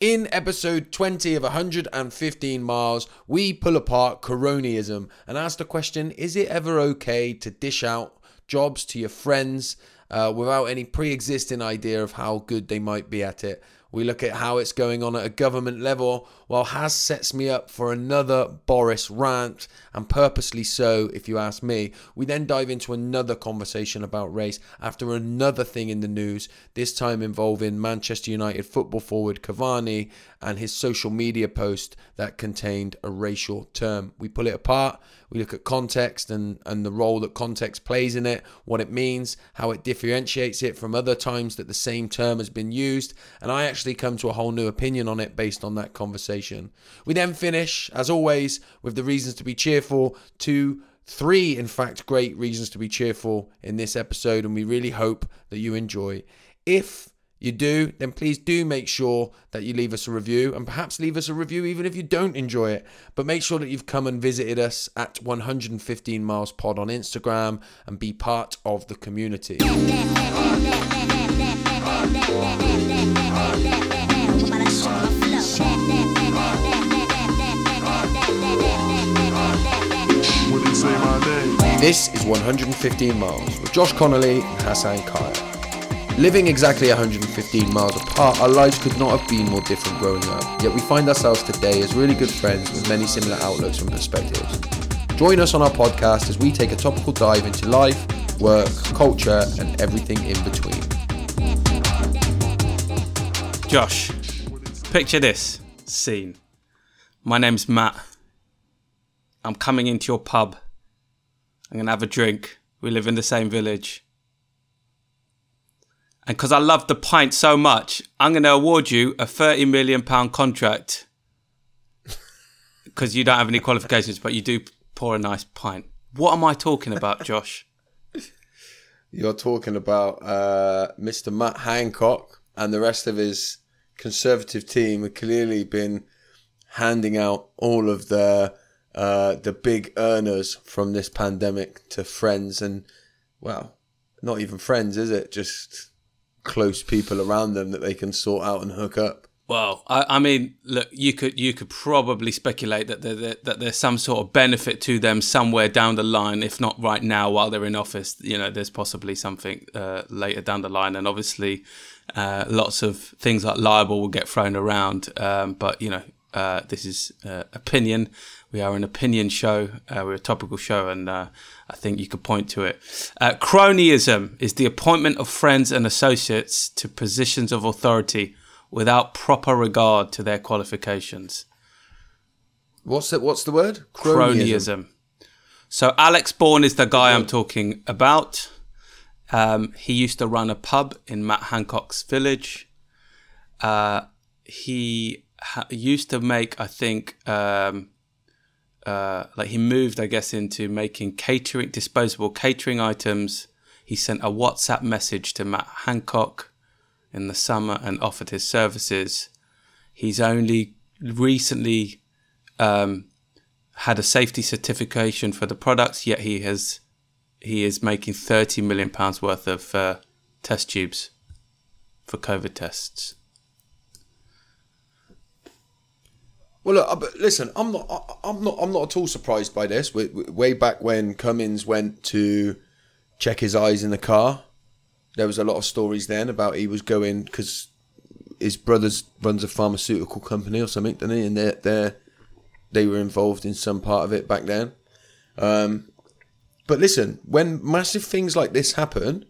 In episode 20 of 115 Miles, we pull apart cronyism and ask the question Is it ever okay to dish out jobs to your friends uh, without any pre existing idea of how good they might be at it? We look at how it's going on at a government level, while Has sets me up for another Boris rant, and purposely so, if you ask me. We then dive into another conversation about race after another thing in the news, this time involving Manchester United football forward Cavani and his social media post that contained a racial term. We pull it apart, we look at context and, and the role that context plays in it, what it means, how it differentiates it from other times that the same term has been used, and I actually come to a whole new opinion on it based on that conversation. We then finish, as always, with the reasons to be cheerful, two three, in fact, great reasons to be cheerful in this episode, and we really hope that you enjoy. If you do, then please do make sure that you leave us a review and perhaps leave us a review even if you don't enjoy it. But make sure that you've come and visited us at 115 Miles Pod on Instagram and be part of the community. This is 115 Miles with Josh Connolly and Hassan Kaya. Living exactly 115 miles apart, our lives could not have been more different growing up, yet we find ourselves today as really good friends with many similar outlooks and perspectives. Join us on our podcast as we take a topical dive into life, work, culture, and everything in between. Josh, picture this scene. My name's Matt. I'm coming into your pub. I'm going to have a drink. We live in the same village. And because I love the pint so much, I'm going to award you a £30 million contract. Because you don't have any qualifications, but you do pour a nice pint. What am I talking about, Josh? You're talking about uh, Mr. Matt Hancock and the rest of his conservative team have clearly been handing out all of the uh, the big earners from this pandemic to friends and well, not even friends, is it? Just close people around them that they can sort out and hook up. Well, I, I mean, look, you could you could probably speculate that there, that, there's some sort of benefit to them somewhere down the line, if not right now while they're in office. You know, there's possibly something uh, later down the line, and obviously, uh, lots of things like libel will get thrown around. Um, but you know, uh, this is uh, opinion. We are an opinion show. Uh, we're a topical show, and uh, I think you could point to it. Uh, cronyism is the appointment of friends and associates to positions of authority without proper regard to their qualifications. What's it? What's the word? Cronyism. So Alex Bourne is the guy I'm talking about. Um, he used to run a pub in Matt Hancock's village. Uh, he ha- used to make, I think, um, uh, like he moved, I guess, into making catering, disposable catering items. He sent a WhatsApp message to Matt Hancock in the summer and offered his services. He's only recently um, had a safety certification for the products, yet he has he is making thirty million pounds worth of uh, test tubes for COVID tests. Well, look, but listen, I'm not, I'm not, I'm not at all surprised by this. Way- Way back when Cummings went to check his eyes in the car, there was a lot of stories then about he was going because his brothers runs a pharmaceutical company or something, doesn't he? And they they they were involved in some part of it back then. Um, but listen, when massive things like this happen,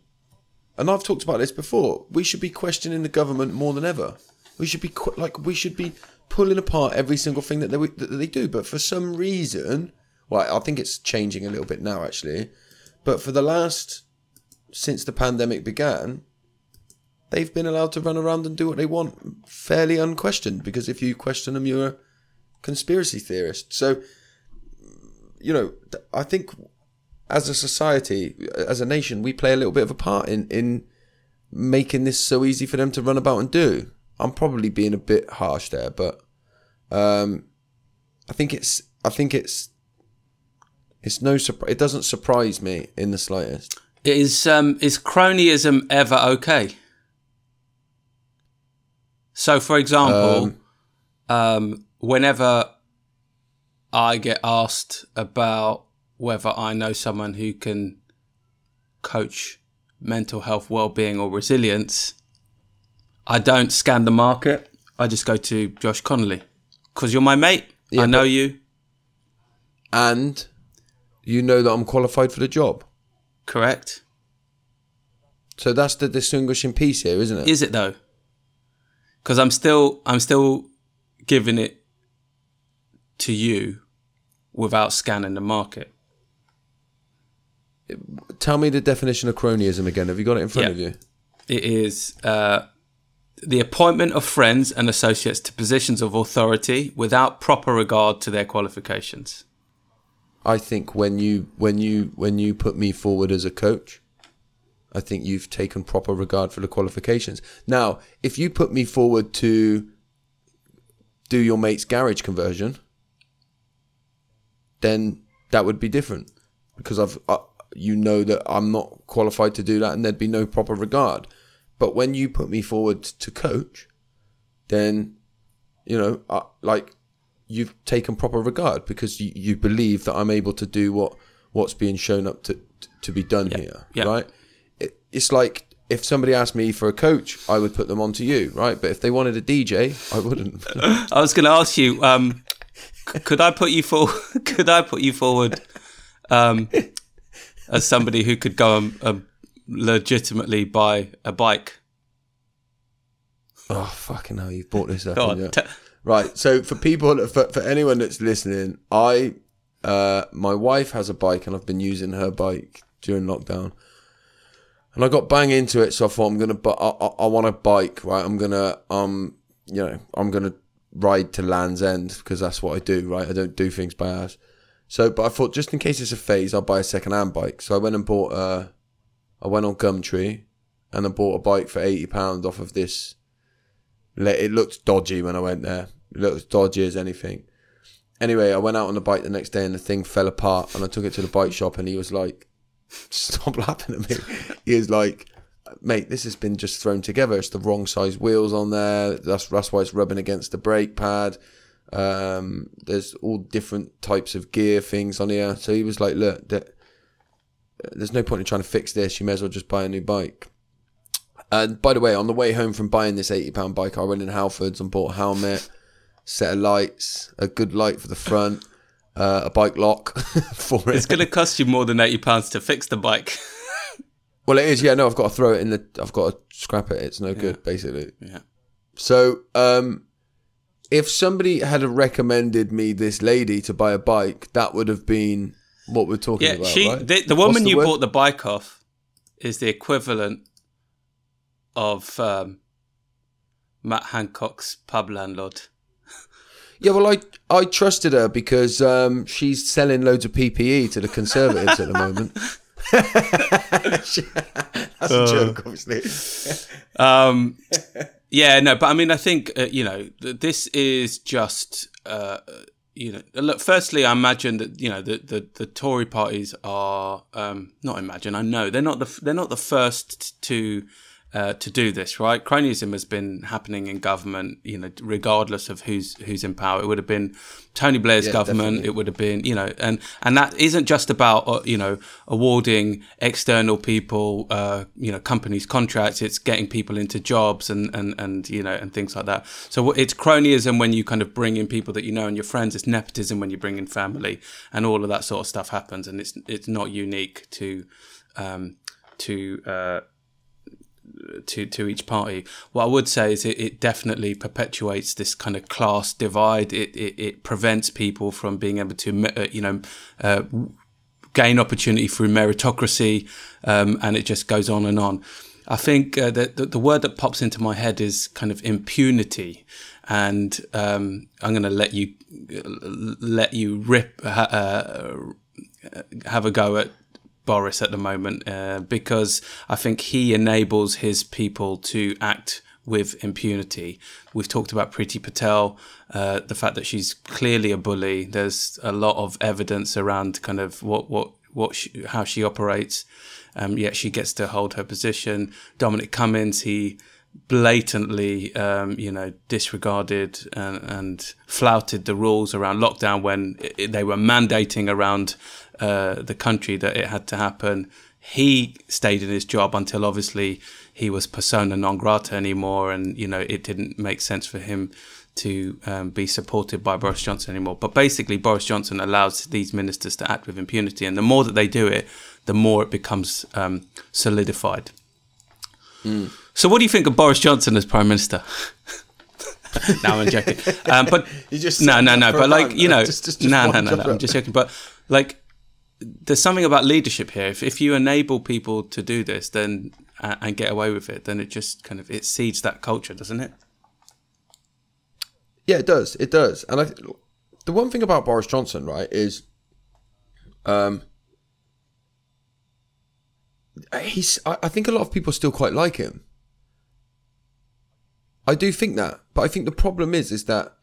and I've talked about this before, we should be questioning the government more than ever. We should be like we should be pulling apart every single thing that they that they do. But for some reason, well, I think it's changing a little bit now actually. But for the last since the pandemic began, they've been allowed to run around and do what they want fairly unquestioned. Because if you question them, you're a conspiracy theorist. So, you know, I think as a society, as a nation, we play a little bit of a part in in making this so easy for them to run about and do. I'm probably being a bit harsh there, but um, I think it's I think it's it's no surprise. It doesn't surprise me in the slightest. Is um is cronyism ever okay? So, for example, Um, um, whenever I get asked about whether I know someone who can coach mental health, well-being, or resilience, I don't scan the market. I just go to Josh Connolly because you're my mate. Yeah, I know you. And you know that I'm qualified for the job. Correct. So that's the distinguishing piece here, isn't it? Is it though? Because I'm still I'm still giving it to you without scanning the market. Tell me the definition of cronyism again. Have you got it in front Yeah. of you? It is uh, the appointment of friends and associates to positions of authority without proper regard to their qualifications. I think when you when you when you put me forward as a coach, I think you've taken proper regard for the qualifications. Now, if you put me forward to do your mate's garage conversion, then that would be different because I've uh, you know that I'm not qualified to do that, and there'd be no proper regard. But when you put me forward to coach, then you know, uh, like you've taken proper regard because you, you believe that I'm able to do what what's being shown up to to be done here, yeah. right? It, it's like if somebody asked me for a coach, I would put them onto you, right? But if they wanted a DJ, I wouldn't. I was going to ask you, um, could I put you for? Could I put you forward um, as somebody who could go and um, legitimately buy a bike? oh fucking hell! You've bought this up. On, t- Right. So for people, for, for anyone that's listening, I, uh, my wife has a bike and I've been using her bike during lockdown. And I got bang into it, so I thought I'm gonna, bu- I, I, I want a bike, right? I'm gonna, um, you know, I'm gonna ride to Land's End because that's what I do, right? I don't do things by hours. So, but I thought just in case it's a phase, I'll buy a second hand bike. So I went and bought a, I went on Gumtree and I bought a bike for eighty pounds off of this It looked dodgy when I went there. It looked dodgy as anything. Anyway, I went out on the bike the next day and the thing fell apart. And I took it to the bike shop and he was like, "Stop laughing at me." He was like, "Mate, this has been just thrown together. It's the wrong size wheels on there. That's that's why it's rubbing against the brake pad. Um, there's all different types of gear things on here." So he was like, "Look, there's no point in trying to fix this. You may as well just buy a new bike." And by the way, on the way home from buying this eighty pound bike, I went in Halfords and bought a helmet, set of lights, a good light for the front, uh, a bike lock for it. It's going to cost you more than eighty pounds to fix the bike. Well, it is. Yeah, no, I've got to throw it in the. I've got to scrap it. It's no good, basically. Yeah. So, um, if somebody had recommended me this lady to buy a bike, that would have been what we're talking Yeah, about. she right? the, the woman the you word? bought the bike off is the equivalent of um, Matt Hancock's pub landlord. Yeah, well, I I trusted her because um, she's selling loads of PPE to the Conservatives at the moment. That's a joke, obviously. Um, yeah, no, but I mean, I think uh, you know th- this is just uh, you know. Look, firstly, I imagine that you know the the, the Tory parties are um, not imagine. I know they're not the they're not the first to. Uh, to do this, right? Cronyism has been happening in government, you know, regardless of who's who's in power. It would have been Tony Blair's Yeah, government. definitely. It would have been, you know, and and that isn't just about uh, you know awarding external people, uh, you know, companies contracts. It's getting people into jobs and and and you know and things like that. So it's cronyism when you kind of bring in people that you know and your friends. It's nepotism when you bring in family, and all of that sort of stuff happens. And it's it's not unique to um, to uh, to to each party. What I would say is it, it definitely perpetuates this kind of class divide. It it, it prevents people from being able to uh, you know uh, gain opportunity through meritocracy, um, and it just goes on and on. I think uh, that the, the word that pops into my head is kind of impunity, and um, I'm going to let you let you rip uh, have a go at Boris at the moment uh, because I think he enables his people to act with impunity. We've talked about Priti Patel, uh, the fact that she's clearly a bully. There's a lot of evidence around kind of what what what she, how she operates. Um, yet she gets to hold her position. Dominic Cummings, he blatantly, um, you know, disregarded and, and, flouted the rules around lockdown when it, they were mandating around uh, the country that it had to happen. He stayed in his job until obviously he was persona non grata anymore, and you know it didn't make sense for him to um, be supported by Boris Johnson anymore. But basically, Boris Johnson allows these ministers to act with impunity, and the more that they do it, the more it becomes um, solidified. Mm. So, what do you think of Boris Johnson as Prime Minister? no, I'm joking. Um, but no, no, no. But like you know, just, just, just no, no, no, no. I'm just joking. But like, there's something about leadership here. If if you enable people to do this, then uh, and get away with it, then it just kind of it seeds that culture, doesn't it? Yeah, it does. It does. And I, the one thing about Boris Johnson, right, is, um, he's. I, I think a lot of people still quite like him. I do think that, but I think the problem is, is that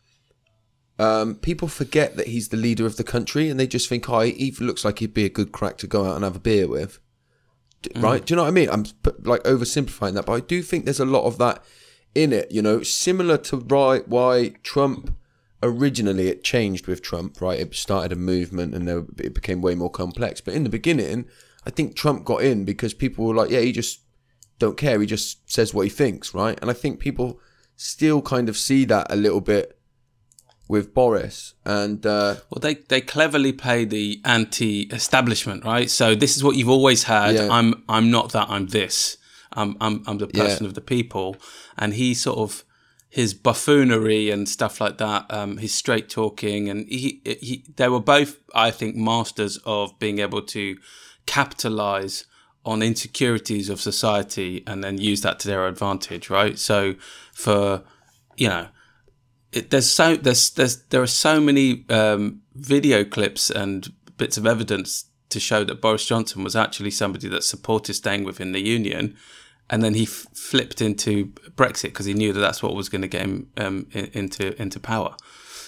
um, people forget that he's the leader of the country, and they just think, "Oh, he looks like he'd be a good crack to go out and have a beer with." Mm. Right? Do you know what I mean? I'm like oversimplifying that, but I do think there's a lot of that in it. You know, similar to right why Trump originally it changed with Trump. Right? It started a movement, and there, it became way more complex. But in the beginning, I think Trump got in because people were like, "Yeah, he just don't care. He just says what he thinks." Right? And I think people still kind of see that a little bit with Boris, and uh, well, they they cleverly play the anti-establishment, right? So this is what you've always had. Yeah. I'm I'm not that. I'm this. I'm I'm I'm the person yeah. of the people, and he sort of his buffoonery and stuff like that, um, his straight talking, and he, he they were both, I think, masters of being able to capitalize on insecurities of society and then use that to their advantage, right? So for you know it, there's so there's there's there are so many um, video clips and bits of evidence to show that Boris Johnson was actually somebody that supported staying within the union, and then he f- flipped into Brexit because he knew that that's what was going to get him um, in, into into power.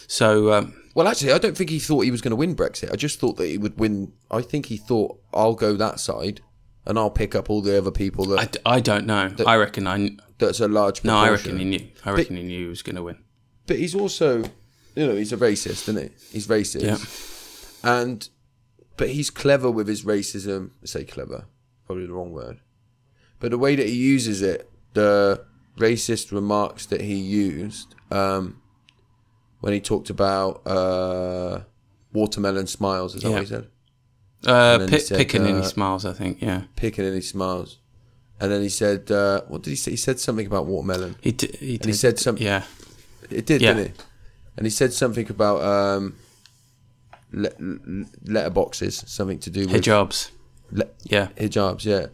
So. Um, well, actually, I don't think he thought he was going to win Brexit. I just thought that he would win. I think he thought I'll go that side, and I'll pick up all the other people that. I, I don't know. That, I reckon I. That's a large. Proportion. No, I reckon he knew. I reckon but, he knew he was going to win but he's also, you know, he's a racist, isn't he? He's racist, yeah. and but he's clever with his racism. I say clever, probably the wrong word, but the way that he uses it, the racist remarks that he used um, when he talked about uh, watermelon smiles, is that yeah. what he said? Uh, said, Pickaninny uh, smiles, I think. Yeah, Pickaninny smiles. And then he said, uh, "What did he say?" He said something about watermelon. He did. He, and he said something. Yeah. It did, yeah. didn't it? And he said something about um, le- letterboxes, something to do with hijabs. Le- yeah, hijabs. Yeah,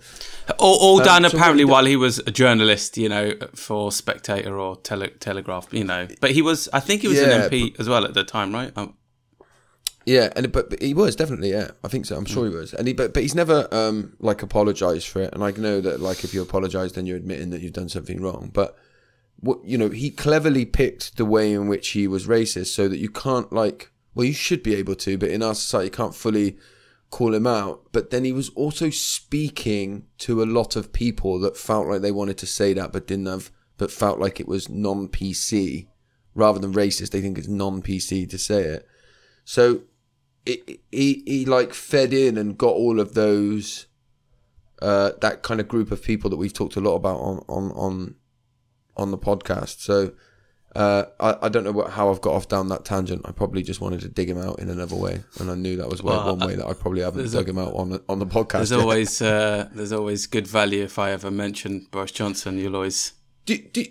all, all um, done apparently while he was a journalist, you know, for Spectator or Tele- Telegraph, you know. But he was, I think, he was yeah, an MP but, as well at the time, right? Um, yeah, and but, but, he was definitely yeah, I think so. I'm sure he was, and he but but he's never um like apologized for it. And I know that like if you apologize, then you're admitting that you've done something wrong. But what you know he cleverly picked the way in which he was racist so that you can't like well you should be able to but in our society you can't fully call him out. But then he was also speaking to a lot of people that felt like they wanted to say that but didn't have but felt like it was non-pc rather than racist they think it's non-pc to say it. So it, he he like fed in and got all of those uh, that kind of group of people that we've talked a lot about on on on on the podcast. So uh, I, I don't know what, how I've got off down that tangent. I probably just wanted to dig him out in another way, and I knew that was well, one way that I probably haven't dug a, him out on the, on the podcast. There's yet. always uh, there's always good value if I ever mention Boris Johnson. You'll always do. Do,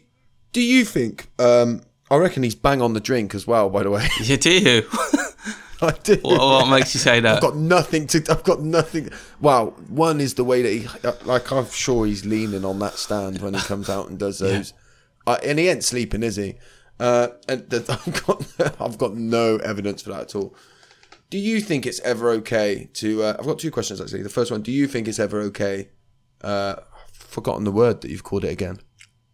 do you think? Um, I reckon he's bang on the drink as well. By the way, you do. I do. What, what, makes you say that? I've got nothing to. I've got nothing. Well, one is the way that he, like, I'm sure he's leaning on that stand when he comes out and does those. Yeah uh, and he ain't sleeping, is he? Uh, and I've got I've got no evidence for that at all. Do you think it's ever okay to? Uh, I've got two questions actually. The first one: Do you think it's ever okay? Uh, I've forgotten the word that you've called it again.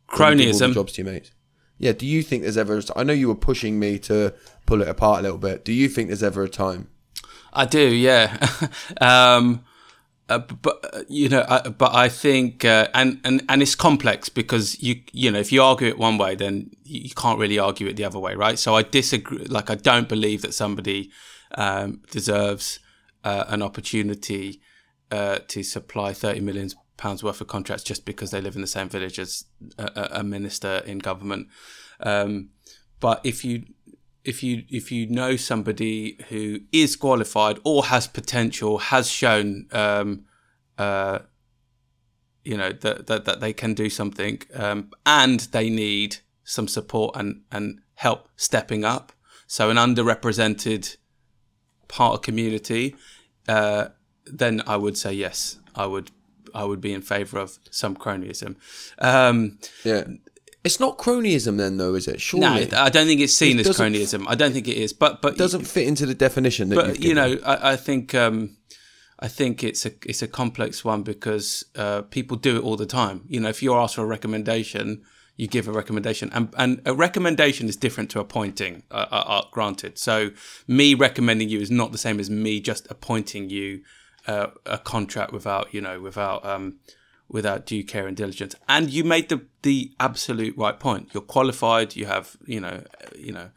Cronyism. Jobs to your mates. Yeah. Do you think there's ever? I know you were pushing me to pull it apart a little bit. Do you think there's ever a time? I do. Yeah. um, uh, but uh, you know, but I think, uh, and and and it's complex because you you know, if you argue it one way, then you can't really argue it the other way, right? So I disagree. Like I don't believe that somebody um, deserves uh, an opportunity to supply thirty million pounds worth of contracts just because they live in the same village as a, a minister in government. Um, but if you if you if you know somebody who is qualified or has potential, has shown, um, uh, you know that, that that they can do something, um, and they need some support and and help stepping up. So an underrepresented part of community, uh, then I would say yes. I would I would be in favour of some cronyism. Um, Yeah. It's not cronyism then, though, is it? Surely. no, I don't think it's seen It as cronyism. I don't think it is. But but doesn't fit into the definition but you know, I, I think um, I think it's a it's a complex one because uh, people do it all the time. You know, if you're asked for a recommendation, you give a recommendation, and and a recommendation is different to appointing. Uh, uh, uh, granted, so me recommending you is not the same as me just appointing you uh, a contract without you know without um, without due care and diligence. And you made the the absolute right point. You're qualified. You have you know you know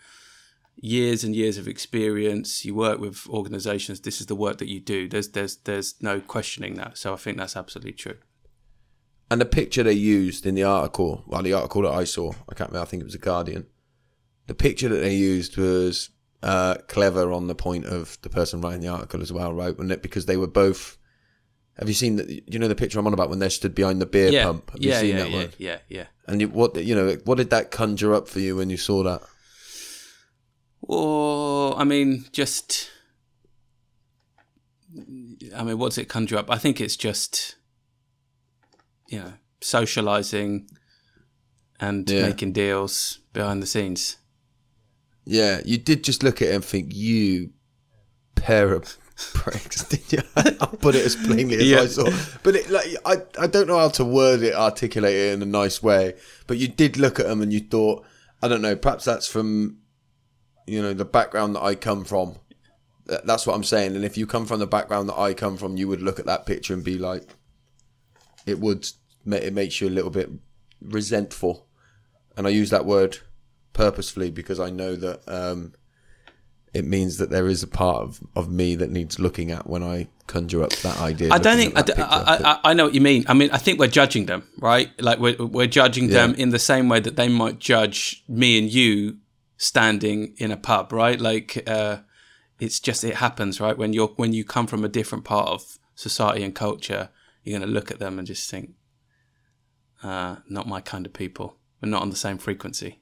years and years of experience. You work with organisations. This is the work that you do. There's there's there's no questioning that. So I think that's absolutely true. And the picture they used in the article, well, the article that I saw, I can't remember, I think it was The Guardian. The picture that they used was uh, clever on the point of the person writing the article as well, right? Wasn't it? Because they were both. Have you seen the, you know the picture I'm on about when they're stood behind the beer yeah, pump? Have yeah, you seen yeah, that yeah, one? yeah, yeah. And you, what you know, what did that conjure up for you when you saw that? Or I mean, just I mean, what's it conjure up? I think it's just you know socializing and Yeah. making deals behind the scenes. Yeah, you did just look at it and think, you pair of pricks, did you? I'll put it as plainly as Yeah. I saw. But it, like, I, I don't know how to word it, articulate it in a nice way. But you did look at them and you thought, I don't know, perhaps that's from, you know, the background that I come from. That's what I'm saying. And if you come from the background that I come from, you would look at that picture and be like, it would, it makes you a little bit resentful. And I use that word purposefully because I know that um, it means that there is a part of, of me that needs looking at when I conjure up that idea. I don't think I, at that d- picture. I, I, I know what you mean. I mean, I think we're judging them, right? Like we're we're judging them in the same way that they might judge me and you standing in a pub, right? Like uh, it's just it happens, right? When you're when you come from a different part of society and culture, you're going to look at them and just think, uh, not my kind of people. We're not on the same frequency.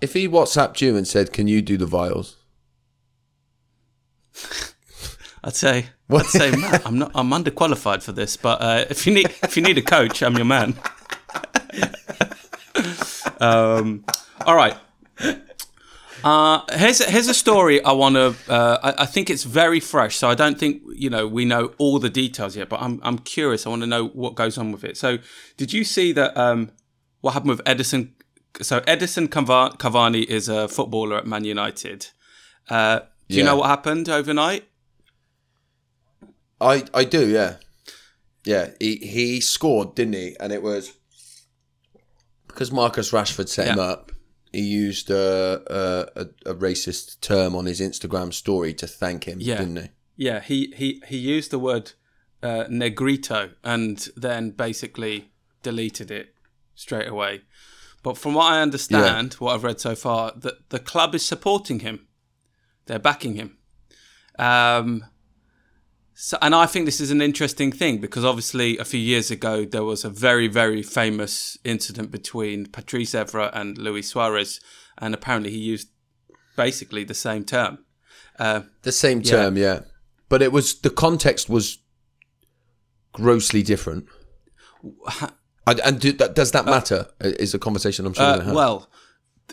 if he WhatsApped you and said, "Can you do the vials?" I'd say, I'd say, Matt, I'm not, I'm underqualified for this, but uh, if you need, if you need a coach, I'm your man. um, all right. Uh, here's a, here's a story I want to. Uh, I, I think it's very fresh, so I don't think you know we know all the details yet. But I'm I'm curious. I want to know what goes on with it. So, did you see that? Um, what happened with Edison? So Edison Cavani is a footballer at Man United. Uh, do you know what happened overnight? I I do, yeah, yeah. He he scored, didn't he? And it was because Marcus Rashford set him up. He used a, a a racist term on his Instagram story to thank him, Yeah. didn't he? Yeah, he he he used the word uh, negrito and then basically deleted it straight away. But from what I understand, what I've read so far, that the club is supporting him. They're backing him. Um, so, and I think this is an interesting thing because obviously a few years ago there was a very very famous incident between Patrice Evra and Luis Suarez, and apparently he used basically the same term. Uh, The same term, yeah. But it was the context was grossly different. And, and do, does that matter? is a conversation I'm sure Uh, have. well,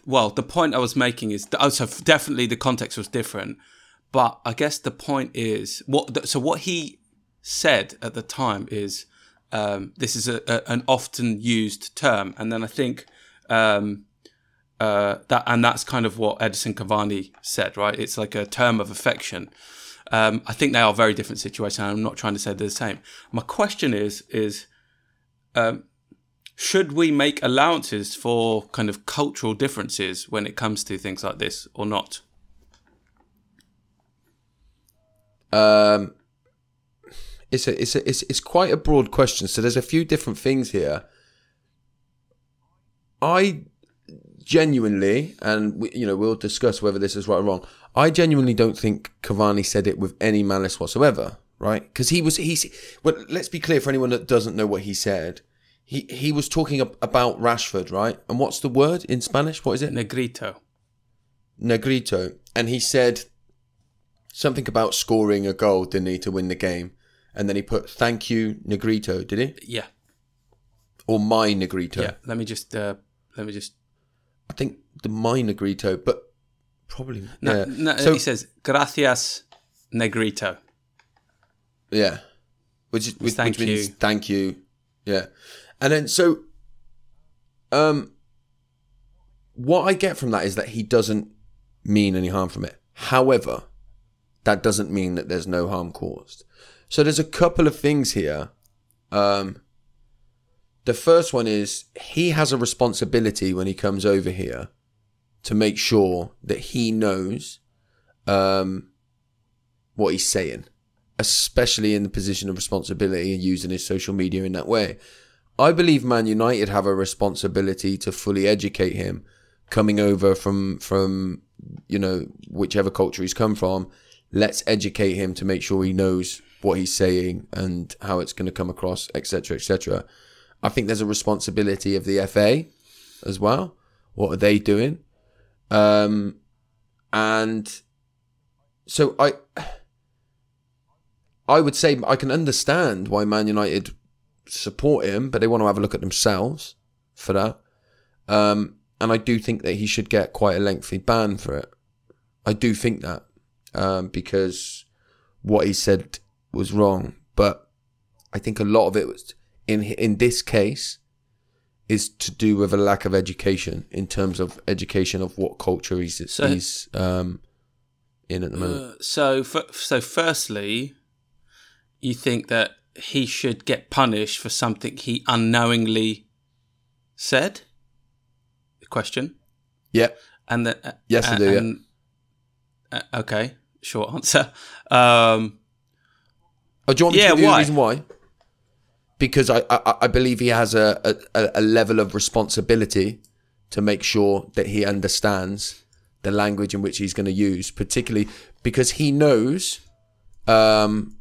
well, the point I was making is oh, so definitely the context was different, but I guess the point is what. So what he said at the time is um, this is a, a, an often used term, and then I think um, uh, that and that's kind of what Edison Cavani said, right? It's like a term of affection. Um, I think they are very different situations. I'm not trying to say they're the same. My question is is um, should we make allowances for kind of cultural differences when it comes to things like this or not? Um, it's a, it's a, it's it's quite a broad question. So there's a few different things here. I genuinely, and we, you know, we'll discuss whether this is right or wrong. I genuinely don't think Cavani said it with any malice whatsoever, right? Because he was he's. Well, let's be clear for anyone that doesn't know what he said. He he was talking about Rashford, right? And what's the word in Spanish? What is it? Negrito. Negrito, and he said something about scoring a goal, didn't he, to win the game? And then he put "Thank you, Negrito," did he? Yeah. Or my Negrito? Yeah. Let me just uh, let me just. I think the my Negrito, but probably No, yeah. no so he says gracias, Negrito. yeah, which which, Thank which means you. thank you, yeah. And then so, um, what I get from that is that he doesn't mean any harm from it. However, that doesn't mean that there's no harm caused. So there's a couple of things here. Um, the first one is he has a responsibility when he comes over here to make sure that he knows um, what he's saying, especially in the position of responsibility and using his social media in that way. I believe Man United have a responsibility to fully educate him coming over from from you know whichever culture he's come from. Let's educate him to make sure he knows what he's saying and how it's going to come across, etc., etc. I think there's a responsibility of the FA as well. What are they doing? Um, and so I, I would say I can understand why Man United support him, but they want to have a look at themselves for that. Um, and I do think that he should get quite a lengthy ban for it. I do think that um, because what he said was wrong, but I think a lot of it was in in this case is to do with a lack of education in terms of education of what culture he's, So- he's um, in at the moment. Uh, so, f- so firstly, you think that he should get punished for something he unknowingly said? Question. yeah, And that. Uh, Yes, I do, yeah. uh, okay, short answer. Um, Oh, do you want me Yeah, to give you why? the reason why? Because I, I, I believe he has a, a, a level of responsibility to make sure that he understands the language in which he's going to use, particularly because he knows um,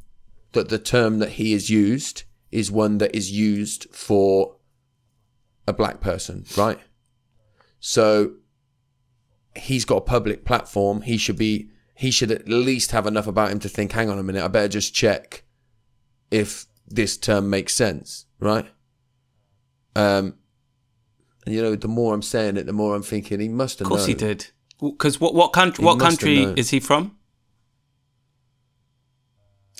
that the term that he has used is one that is used for a black person, right? So he's got a public platform. He should be. He should at least have enough about him to think. Hang on a minute. I better just check if this term makes sense, right? Um, and you know, the more I'm saying it, the more I'm thinking he must have. of course he did. Because what what country He what country is he from?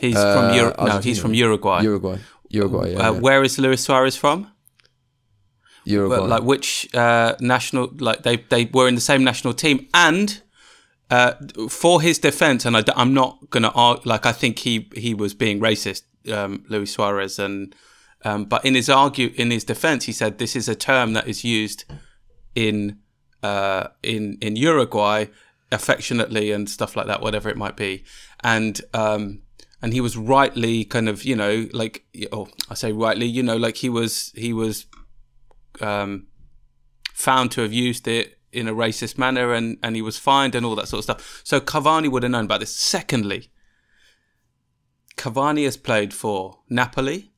He's Uh, from Ur- no, he's from Uruguay. Uruguay, Uruguay, yeah, uh, yeah. Where is Luis Suarez from? Uruguay. Well, like which uh, national? Like they they were in the same national team, and uh, for his defense, and I, am not gonna argue. Like I think he he was being racist, um, Luis Suarez, and um, but in his argue in his defense, he said this is a term that is used in uh, in in Uruguay affectionately and stuff like that, whatever it might be, and um, and he was rightly kind of you know like oh I say rightly you know like he was he was um, found to have used it in a racist manner and, and he was fined and all that sort of stuff. So Cavani would have known about this. Secondly, Cavani has played for Napoli.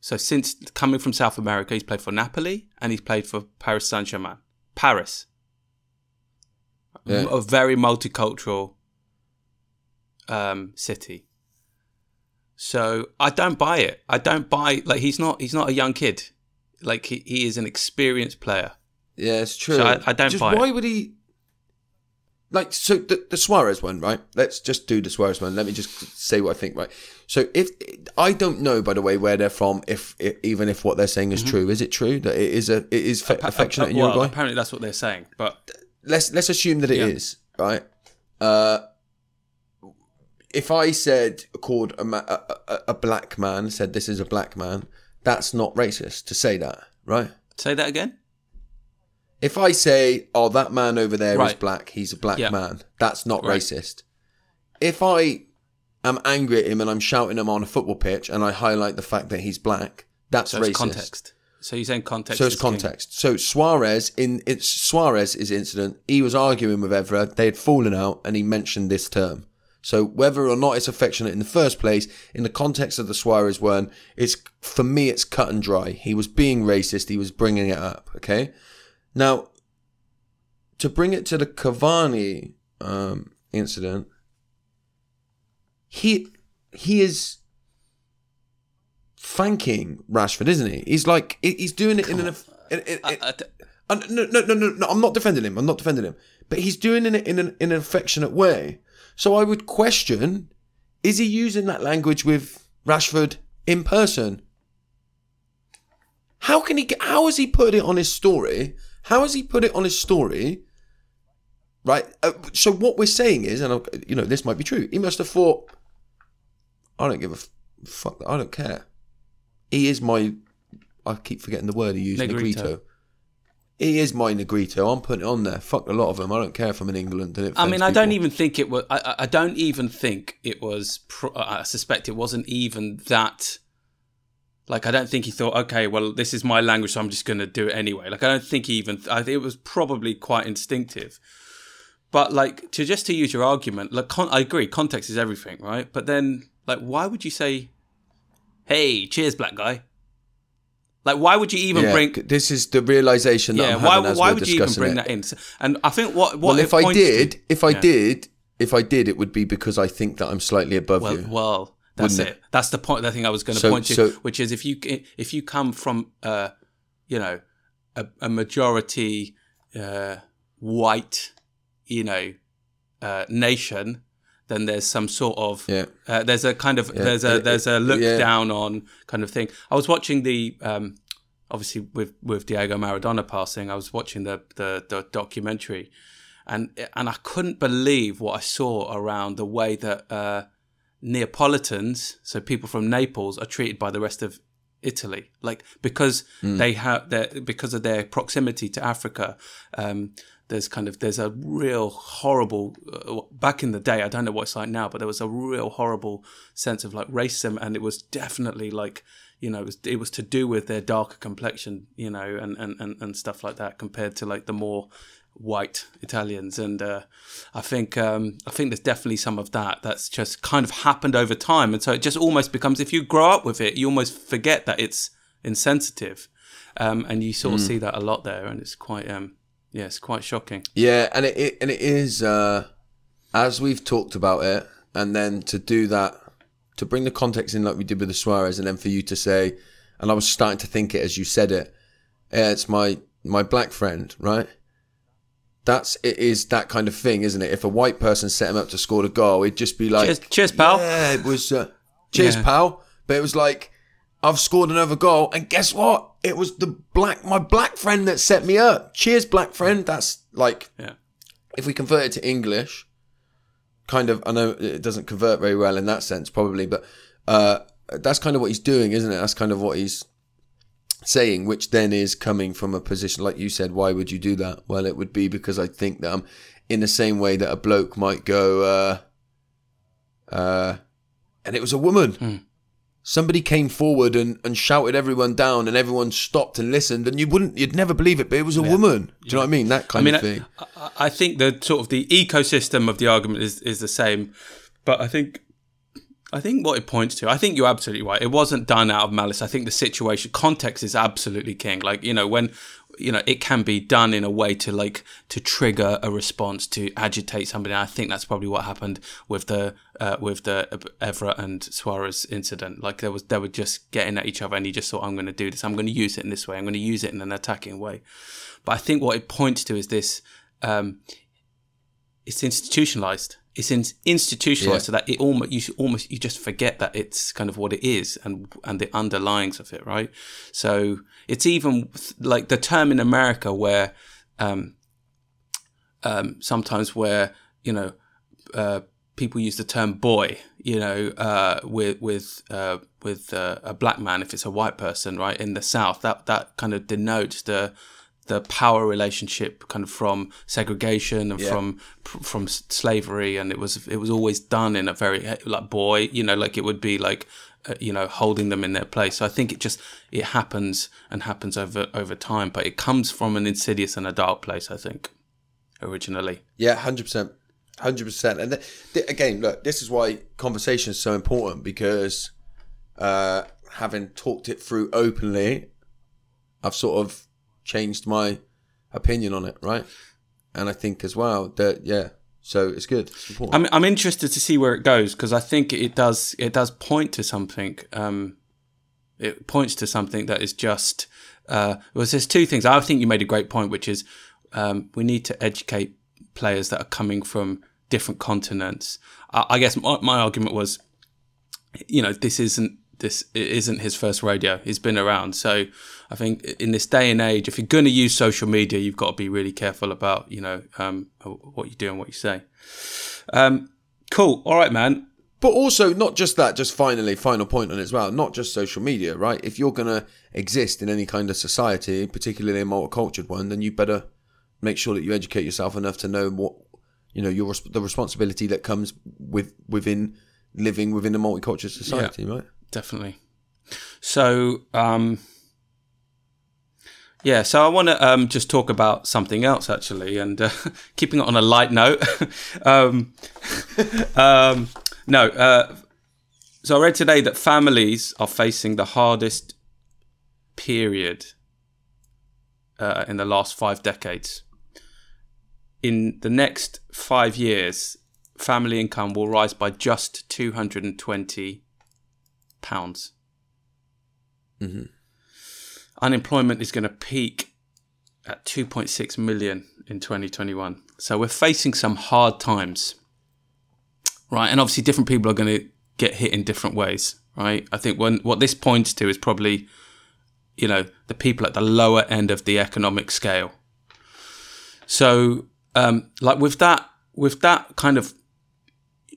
So since coming from South America, he's played for Napoli and he's played for Paris Saint Germain. Paris. Yeah. A very multicultural um, city. So I don't buy it. I don't buy like he's not he's not a young kid. Like he, he is an experienced player. Yeah, it's true. So I- I don't just buy it. why would he? Like, so the, the Suarez one, right? Let's just do the Suarez one. Let me just say what I think, right? So if I don't know, by the way, where they're from, if, if even if what they're saying is true, is it true that it is a it is fa- affectionate in Mm-hmm. Uh, well, Uruguay? apparently that's what they're saying. But let's let's assume that it is Yeah. right. Uh, if I said called a, ma- a, a, a black man said this is a black man, that's not racist to say that, right? Say that again. If I say, "Oh, that man over there is Right. black. He's a black man," that's not Right. racist. If I am angry at him and I'm shouting him on a football pitch and I highlight the fact that he's black, that's So racist. it's context. So you're saying context. So it's is king. context. So Suarez in it's Suarez Suarez's incident, he was arguing with Evra. They had fallen out, and he mentioned this term. So whether or not it's affectionate in the first place, in the context of the Suarez one, it's for me it's cut and dry. He was being racist. He was bringing it up. Okay. Now, to bring it to the Cavani um, incident, he he is thanking Rashford, isn't he? He's like he's doing it in an. In, in, in, I- I d- no, no, no, no, no. I'm not defending him. I'm not defending him. But he's doing it in an, in an affectionate way. So I would question: Is he using that language with Rashford in person? How can he? How has he put it on his story? How has he put it on his story? Right. Uh, so what we're saying is, and I- you know, this might be true. He must have thought, I don't give a f- fuck. I don't care. He is my. I keep forgetting the word he used. Negrito. Negrito. He is my Negrito. I'm putting it on there. Fuck a lot of them. I don't care if I'm in England. And it I mean, I don't even think it was. I, I- I don't even think it was. Pro, I suspect it wasn't even that. Like, I don't think he thought, okay, well, this is my language, so I'm just going to do it anyway. Like, I don't think he even. I think it was probably quite instinctive. But like, to just to use your argument, like, con- I agree, context is everything, right? But then, like, why would you say, "Hey, cheers, black guy"? Like, why would you even Yeah, bring? this is the realization that Yeah, I'm why? Why would you even bring it. that in? And I think what what Well, if I points to- did, if I Yeah. did, if I did, it would be because I think that I'm slightly above Well, you. well, that's Wouldn't it. That's the point. The thing I was going to So- point to, so- which is if you if you come from, uh, you know, a, a majority uh, white, you know, uh, nation, then there's some sort of Yeah. uh, there's a kind of there's a there's a look yeah. down on kind of thing. I was watching the um, obviously with with Diego Maradona passing, I was watching the the, the documentary, and and I couldn't believe what I saw around the way that uh, Neapolitans, so people from Naples, are treated by the rest of Italy, like because they have their because of their proximity to Africa. Um, there's kind of there's a real horrible uh, back in the day. I don't know what it's like now, but there was a real horrible sense of like racism, and it was definitely like you know it was, it was to do with their darker complexion, you know, and, and, and, and stuff like that compared to like the more white Italians, and uh, I think um, I think there's definitely some of that that's just kind of happened over time, and so it just almost becomes if you grow up with it, you almost forget that it's insensitive, um, and you sort of see that a lot there, and it's quite um, yeah, it's quite shocking. Yeah, and it, it and it is uh, as we've talked about it, and then to do that, to bring the context in like we did with the Suarez, and then for you to say, and I was starting to think it as you said it. Yeah, it's my my black friend, right? That's it is that kind of thing, isn't it? If a white person set him up to score the goal, it'd just be like, Cheers, cheers, pal. Yeah, it was. Uh, cheers, Yeah. pal. But it was like, I've scored another goal, and guess what? It was the black, my black friend that set me up. Cheers, black friend. That's like, Yeah. if we convert it to English, kind of. I know it doesn't convert very well in that sense, probably, but uh, that's kind of what he's doing, isn't it? That's kind of what he's saying, which then is coming from a position like you said. Why would you do that? Well, it would be because I think that I'm in the same way that a bloke might go, uh, uh, and it was a woman. Somebody came forward and, and shouted everyone down, and everyone stopped and listened, and you wouldn't, you'd never believe it, but it was a woman. Do you know what I mean? That I kind mean, of thing. I, I, I think the sort of the ecosystem of the argument is is the same, but I think. I think what it points to, I think you're absolutely right. It wasn't done out of malice. I think the situation, context is absolutely king. Like, you know, when, you know, it can be done in a way to like, to trigger a response, to agitate somebody. And I think that's probably what happened with the, uh, with the Evra and Suarez incident. Like, there was, they were just getting at each other and he just thought, I'm going to do this. I'm going to use it in this way. I'm going to use it in an attacking way. But I think what it points to is this, um, it's institutionalized. It's in, institutionalized Yeah. so that it almost you should almost you just forget that it's kind of what it is and and the underlyings of it, right? So it's even like the term in America where um, um, sometimes where you know uh, people use the term boy, you know, uh, with with uh, with uh, a black man if it's a white person, right? In the South, that that kind of denotes the the power relationship kind of from segregation and Yeah. from from slavery and it was it was always done in a very like boy you know like it would be like uh, you know holding them in their place so i think it just it happens and happens over over time but it comes from an insidious and a dark place i think originally Yeah, hundred percent, hundred percent. And th- th- again, look, this is why conversation is so important because uh, having talked it through openly, I've sort of changed my opinion on it, right? And I think as well that yeah, so it's good. It's. I'm I'm interested to see where it goes because I think it does it does point to something. Um, it points to something that is just. Uh, well, there's two things. I think you made a great point, which is um, we need to educate players that are coming from different continents. I, I guess my, my argument was, you know, this isn't this isn't his first rodeo. He's been around, so I think in this day and age, if you're going to use social media, you've got to be really careful about you know um, what you do and what you say. Um, cool. All right, man. But also, not just that, just finally, final point on it as well, not just social media, right? If you're going to exist in any kind of society, particularly a multicultural one, then you better make sure that you educate yourself enough to know what, you know, your the responsibility that comes with within living within a multicultural society, right? Definitely. So, um, yeah, so I want to um, just talk about something else actually, and uh, keeping it on a light note. um, um, no, uh, so I read today that families are facing the hardest period uh, in the last five decades. In the next five years, family income will rise by just 220 pounds. Unemployment is going to peak at 2.6 million in 2021. So we're facing some hard times, right? And obviously, different people are going to get hit in different ways, right? I think when what this points to is probably, you know, the people at the lower end of the economic scale. So, um, like with that, with that kind of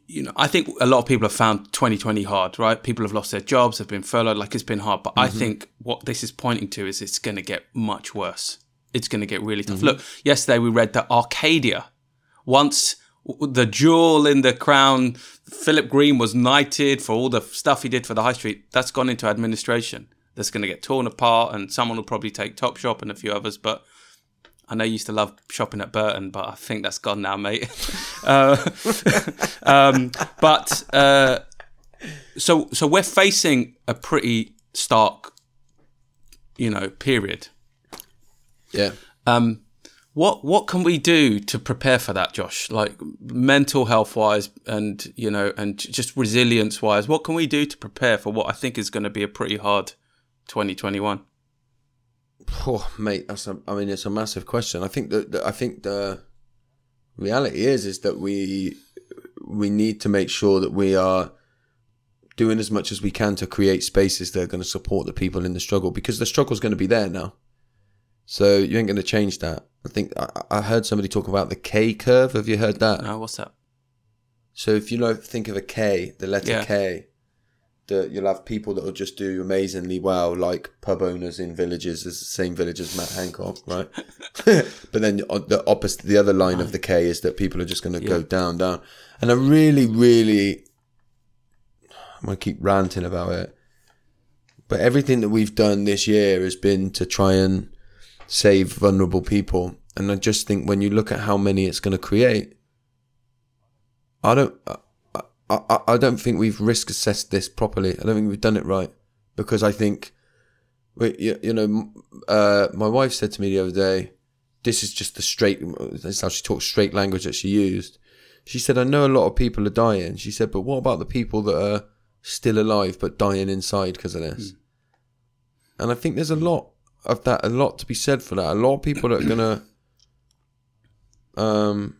you know, I think a lot of people have found 2020 hard, right? People have lost their jobs, have been furloughed, like it's been hard. But I mm-hmm. think what this is pointing to is it's going to get much worse. It's going to get really tough. Mm-hmm. Look, yesterday we read that Arcadia, once the jewel in the crown, Philip Green was knighted for all the stuff he did for the high street. That's gone into administration. That's going to get torn apart, and someone will probably take Topshop and a few others. But I know you used to love shopping at Burton, but I think that's gone now, mate. uh, um, but uh, so so we're facing a pretty stark, you know, period. Yeah. Um, what what can we do to prepare for that, Josh? Like mental health wise, and you know, and just resilience wise, what can we do to prepare for what I think is going to be a pretty hard 2021? Oh, mate, that's a, I mean, it's a massive question. I think that, that I think the reality is is that we we need to make sure that we are doing as much as we can to create spaces that are going to support the people in the struggle because the struggle is going to be there now. So you ain't going to change that. I think I, I heard somebody talk about the K curve. Have you heard that? No, what's that? So if you know, think of a K, the letter Yeah. K, that you'll have people that will just do amazingly well, like pub owners in villages, as the same village as Matt Hancock, right? but then the opposite, the other line of the K is that people are just going to go down, down. And I really, really, I'm going to keep ranting about it. But everything that we've done this year has been to try and save vulnerable people. And I just think when you look at how many it's going to create, I don't, I, I, don't think we've risk assessed this properly. I don't think we've done it right because I think, we, you, you know, uh, my wife said to me the other day, this is just the straight, this is how she talks straight language that she used. She said, I know a lot of people are dying. She said, but what about the people that are still alive but dying inside because of this? And I think there's a lot of that, a lot to be said for that. A lot of people that are gonna um,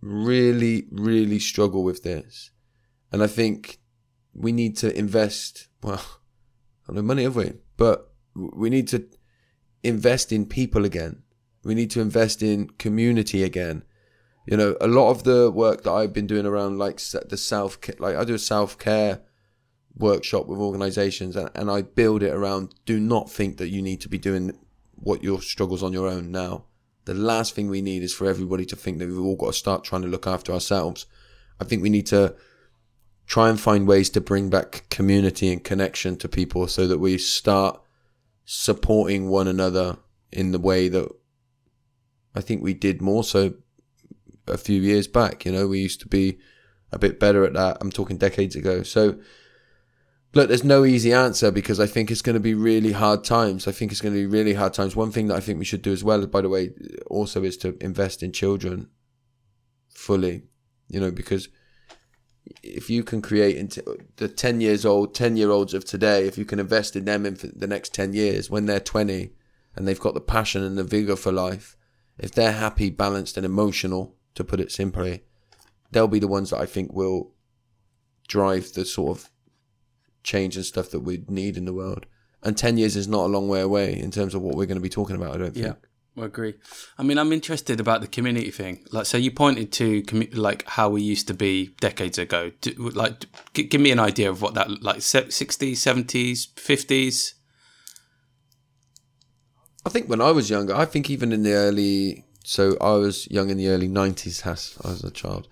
really, really struggle with this, and I think we need to invest. Well, I don't no money, have we? But we need to invest in people again. We need to invest in community again. You know, a lot of the work that I've been doing around like the self, like I do a self care workshop with organizations and, and I build it around do not think that you need to be doing what your struggles on your own now. The last thing we need is for everybody to think that we've all got to start trying to look after ourselves. I think we need to try and find ways to bring back community and connection to people so that we start supporting one another in the way that I think we did more so a few years back. You know, we used to be a bit better at that. I'm talking decades ago. So, look, there's no easy answer because I think it's going to be really hard times. I think it's going to be really hard times. One thing that I think we should do as well, by the way, also is to invest in children fully, you know, because if you can create into the 10 years old, 10 year olds of today, if you can invest in them in the next 10 years when they're 20 and they've got the passion and the vigor for life, if they're happy, balanced, and emotional, to put it simply, they'll be the ones that I think will drive the sort of change and stuff that we need in the world. And 10 years is not a long way away in terms of what we're going to be talking about, I don't think. Yeah. I agree. I mean, I'm interested about the community thing. Like, so you pointed to commu- like how we used to be decades ago. Do, like, g- give me an idea of what that like sixties, seventies, fifties. I think when I was younger, I think even in the early, so I was young in the early nineties. Has I was a child.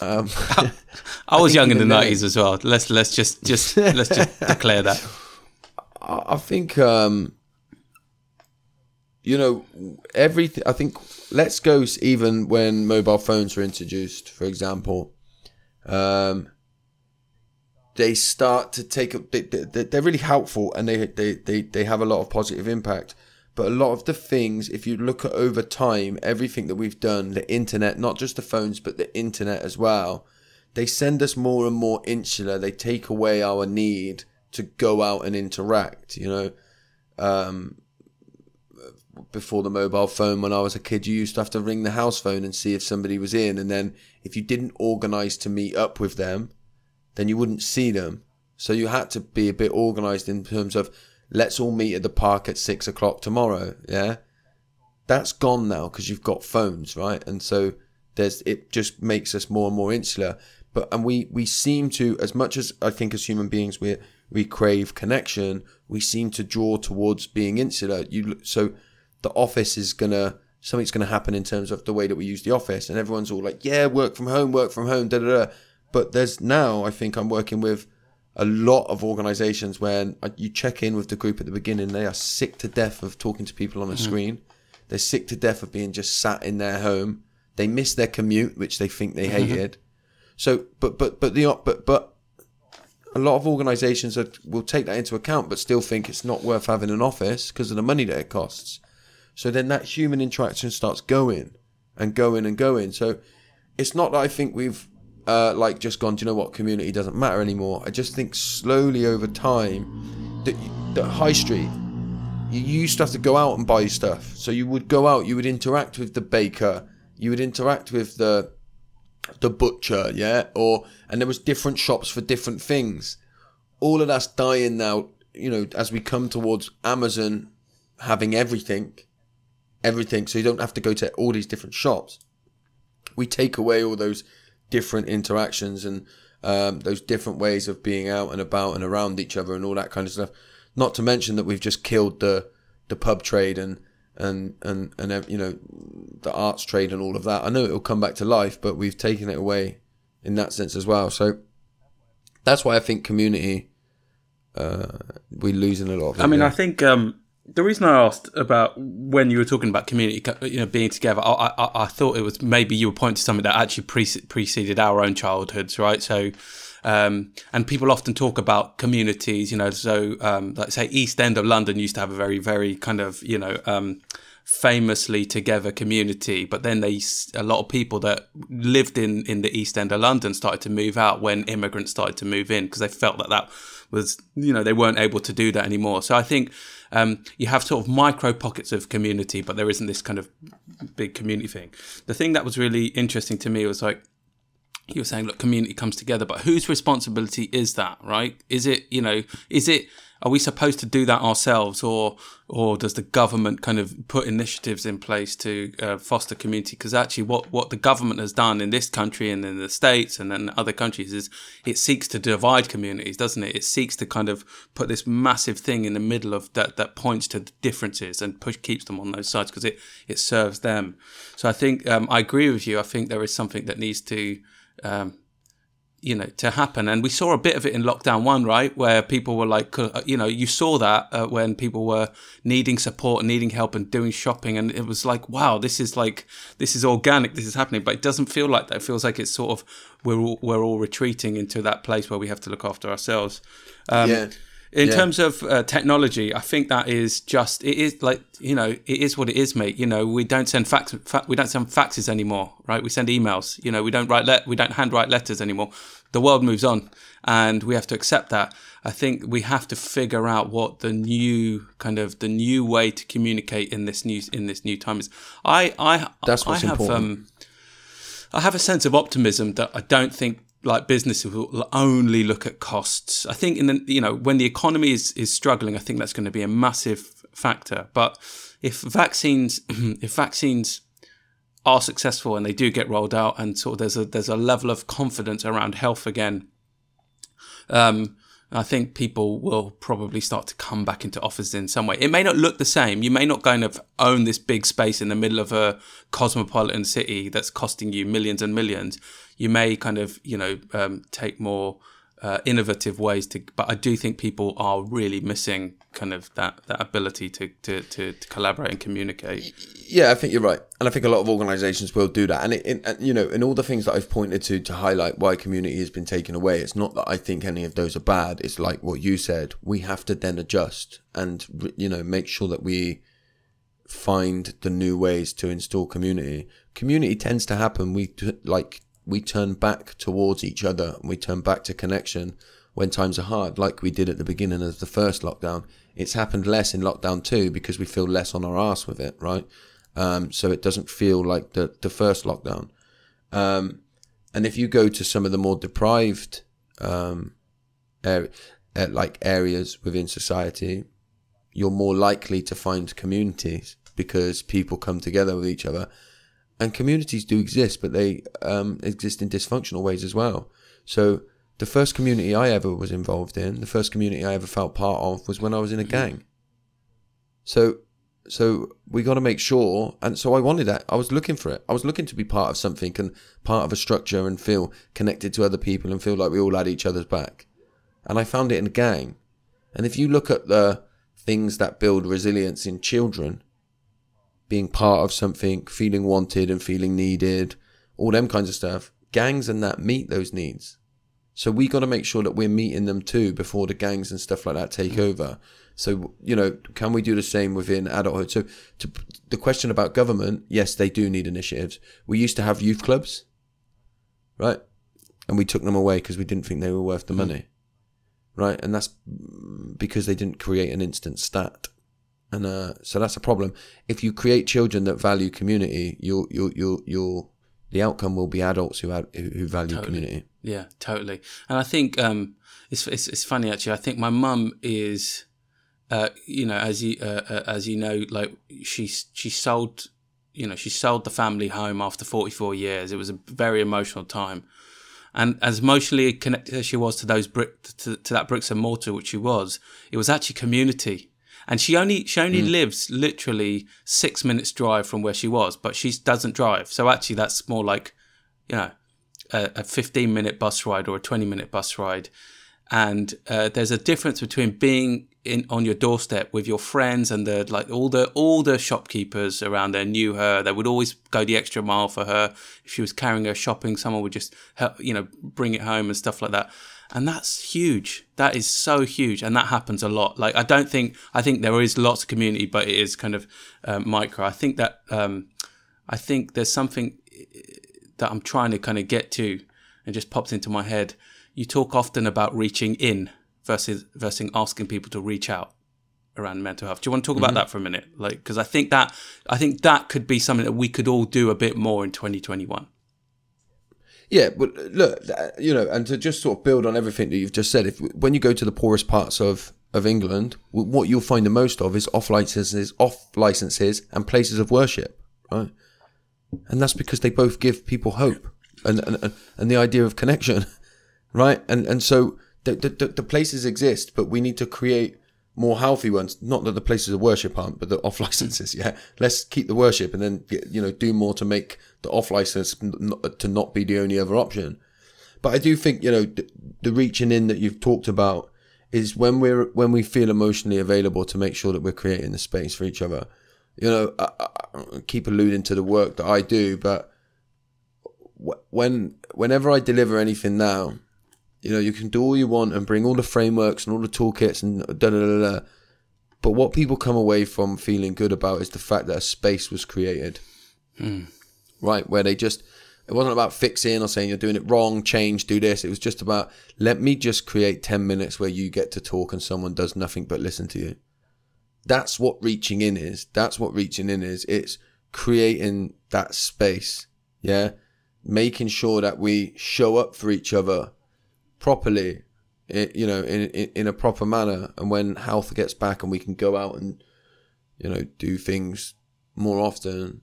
Um, I was think young in the nineties as well. Let's let's just just let's just declare that. I I think um, you know everything. I think let's go even when mobile phones were introduced, for example. Um, they start to take up. they, they, they're really helpful and they, they they they have a lot of positive impact but a lot of the things if you look at over time everything that we've done the internet not just the phones but the internet as well they send us more and more insular they take away our need to go out and interact you know um before the mobile phone when I was a kid you used to have to ring the house phone and see if somebody was in and then if you didn't organize to meet up with them then you wouldn't see them. So you had to be a bit organized in terms of let's all meet at the park at six o'clock tomorrow. Yeah, that's gone now because you've got phones, right? And so there's it just makes us more and more insular. But and we we seem to as much as I think as human beings we we crave connection, we seem to draw towards being insular. You so the office is gonna something's gonna happen in terms of the way that we use the office, and everyone's all like, yeah, work from home, work from home, da da da. But there's now, I think I'm working with a lot of organizations where you check in with the group at the beginning, they are sick to death of talking to people on a mm-hmm. screen. They're sick to death of being just sat in their home. They miss their commute, which they think they mm-hmm. hated. So, but but but the but but a lot of organisations are, will take that into account, but still think it's not worth having an office because of the money that it costs. So then that human interaction starts going and going and going. So it's not that I think we've uh, like just gone. Do you know what? Community doesn't matter anymore. I just think slowly over time that that high street. You used to have to go out and buy stuff. So you would go out, you would interact with the baker, you would interact with the the butcher, yeah, or and there was different shops for different things. All of that's dying now, you know, as we come towards Amazon having everything, everything, so you don't have to go to all these different shops. We take away all those different interactions and um, those different ways of being out and about and around each other and all that kind of stuff. Not to mention that we've just killed the the pub trade and and and and you know the arts trade and all of that. I know it'll come back to life, but we've taken it away in that sense as well. So that's why I think community uh, we're losing a lot of. It, I mean, yeah. I think um, the reason I asked about when you were talking about community, you know, being together, I, I, I thought it was maybe you were pointing to something that actually pre- preceded our own childhoods, right? So, um, and people often talk about communities, you know, so um, like say East End of London used to have a very, very kind of, you know, um, famously together community but then they a lot of people that lived in in the east end of london started to move out when immigrants started to move in because they felt that that was you know they weren't able to do that anymore. So i think um, you have sort of micro pockets of community but there isn't this kind of big community thing. The thing that was really interesting to me was like you were saying look community comes together but whose responsibility is that right? Is it you know is it are we supposed to do that ourselves, or or does the government kind of put initiatives in place to uh, foster community? Because actually, what what the government has done in this country and in the states and in other countries is it seeks to divide communities, doesn't it? It seeks to kind of put this massive thing in the middle of that that points to the differences and push keeps them on those sides because it it serves them. So I think um, I agree with you. I think there is something that needs to um, you know to happen. And we saw a bit of it in lockdown one right? Where people were like uh, you know you saw that uh, when people were needing support and needing help and doing shopping. And it was like wow this is like this is organic this is happening. But it doesn't feel like that. It feels like it's sort of we're all, we're all retreating into that place where we have to look after ourselves. Um, yeah in Yeah. terms of uh, technology, I think that is just it is like you know it is what it is, mate. You know we don't send fax, fa- we don't send faxes anymore, right? We send emails. You know we don't write let we don't handwrite letters anymore. The world moves on, and we have to accept that. I think we have to figure out what the new kind of the new way to communicate in this new in this new time is. I I That's what's I have, important. Um, I have a sense of optimism that I don't think like businesses will only look at costs. I think in the you know when the economy is is struggling, I think that's going to be a massive factor. But if vaccines if vaccines are successful and they do get rolled out and sort of there's a there's a level of confidence around health again, um, I think people will probably start to come back into offices in some way. It may not look the same. You may not kind of own this big space in the middle of a cosmopolitan city that's costing you millions and millions. You may kind of, you know, um, take more uh, innovative ways to. But I do think people are really missing kind of that that ability to to to, to collaborate and communicate. Yeah, I think you're right, and I think a lot of organisations will do that. And, it, it, and you know, in all the things that I've pointed to to highlight why community has been taken away, it's not that I think any of those are bad. It's like what you said. We have to then adjust and you know make sure that we find the new ways to install community. Community tends to happen. We like we turn back towards each other and we turn back to connection when times are hard, like we did at the beginning of the first lockdown. It's happened less in lockdown two because we feel less on our ass with it, right? Um, so it doesn't feel like the the first lockdown. Um, and if you go to some of the more deprived um, area, uh, like areas within society, you're more likely to find communities because people come together with each other. And communities do exist, but they um, exist in dysfunctional ways as well. So the first community I ever was involved in, the first community I ever felt part of, was when I was in a gang. So, so we got to make sure, and so I wanted that. I was looking for it. I was looking to be part of something and part of a structure and feel connected to other people and feel like we all had each other's back. And I found it in a gang. And if you look at the things that build resilience in children, being part of something, feeling wanted and feeling needed, all them kinds of stuff, gangs and that meet those needs. So we got to make sure that we're meeting them too before the gangs and stuff like that take mm. over. So you know, can we do the same within adulthood? So to the question about government, yes, they do need initiatives. We used to have youth clubs, right? And we took them away because we didn't think they were worth the mm. money, right? And that's because they didn't create an instant stat. And uh, so that's a problem. If you create children that value community, you'll you'll you'll you'll the outcome will be adults who ad- who value Totally. community. Yeah, totally. And I think um, it's, it's it's funny actually. I think my mum is, uh, you know, as you uh, uh, as you know, like she she sold, you know, she sold the family home after forty four years. It was a very emotional time, and as emotionally connected as she was to those brick to, to that bricks and mortar, which she was, it was actually community. And she only she only lives literally six minutes drive from where she was, but she doesn't drive. So actually, that's more like, you know, a, a 15 minute bus ride or a 20 minute bus ride. And uh, there's a difference between being in on your doorstep with your friends and the like all the all the shopkeepers around there knew her. They would always go the extra mile for her. If she was carrying her shopping someone would just help you know bring it home and stuff like that and that's huge that is so huge and that happens a lot like i don't think i think there is lots of community but it is kind of uh, micro i think that um i think there's something that I'm trying to kind of get to and just pops into my head. You talk often about reaching in versus versus asking people to reach out around mental health. Do you want to talk about that for a minute? Like because I think that I think that could be something that we could all do a bit more in 2021. Yeah, but uh, look, uh, you know, and to just sort of build on everything that you've just said, if when you go to the poorest parts of of England, what you'll find the most of is off licenses, off licenses, and places of worship, right? And that's because they both give people hope and and, and the idea of connection, right? And and so the, the the places exist, but we need to create more healthy ones. Not that the places of worship aren't, but the off licenses. Yeah, let's keep the worship and then you know do more to make the off license to not be the only other option. But I do think you know the, the reaching in that you've talked about is when we're when we feel emotionally available to make sure that we're creating the space for each other. You know, I, I keep alluding to the work that I do, but when whenever I deliver anything now, you know, you can do all you want and bring all the frameworks and all the toolkits and da da da da. But what people come away from feeling good about is the fact that a space was created. Hmm. Right, where they just it wasn't about fixing or saying you're doing it wrong, change, do this. It was just about let me just create 10 minutes where you get to talk and someone does nothing but listen to you. That's what reaching in is. That's what reaching in is. It's creating that space. Yeah. Making sure that we show up for each other properly, you know, in, in, in a proper manner. And when health gets back and we can go out and, you know, do things more often,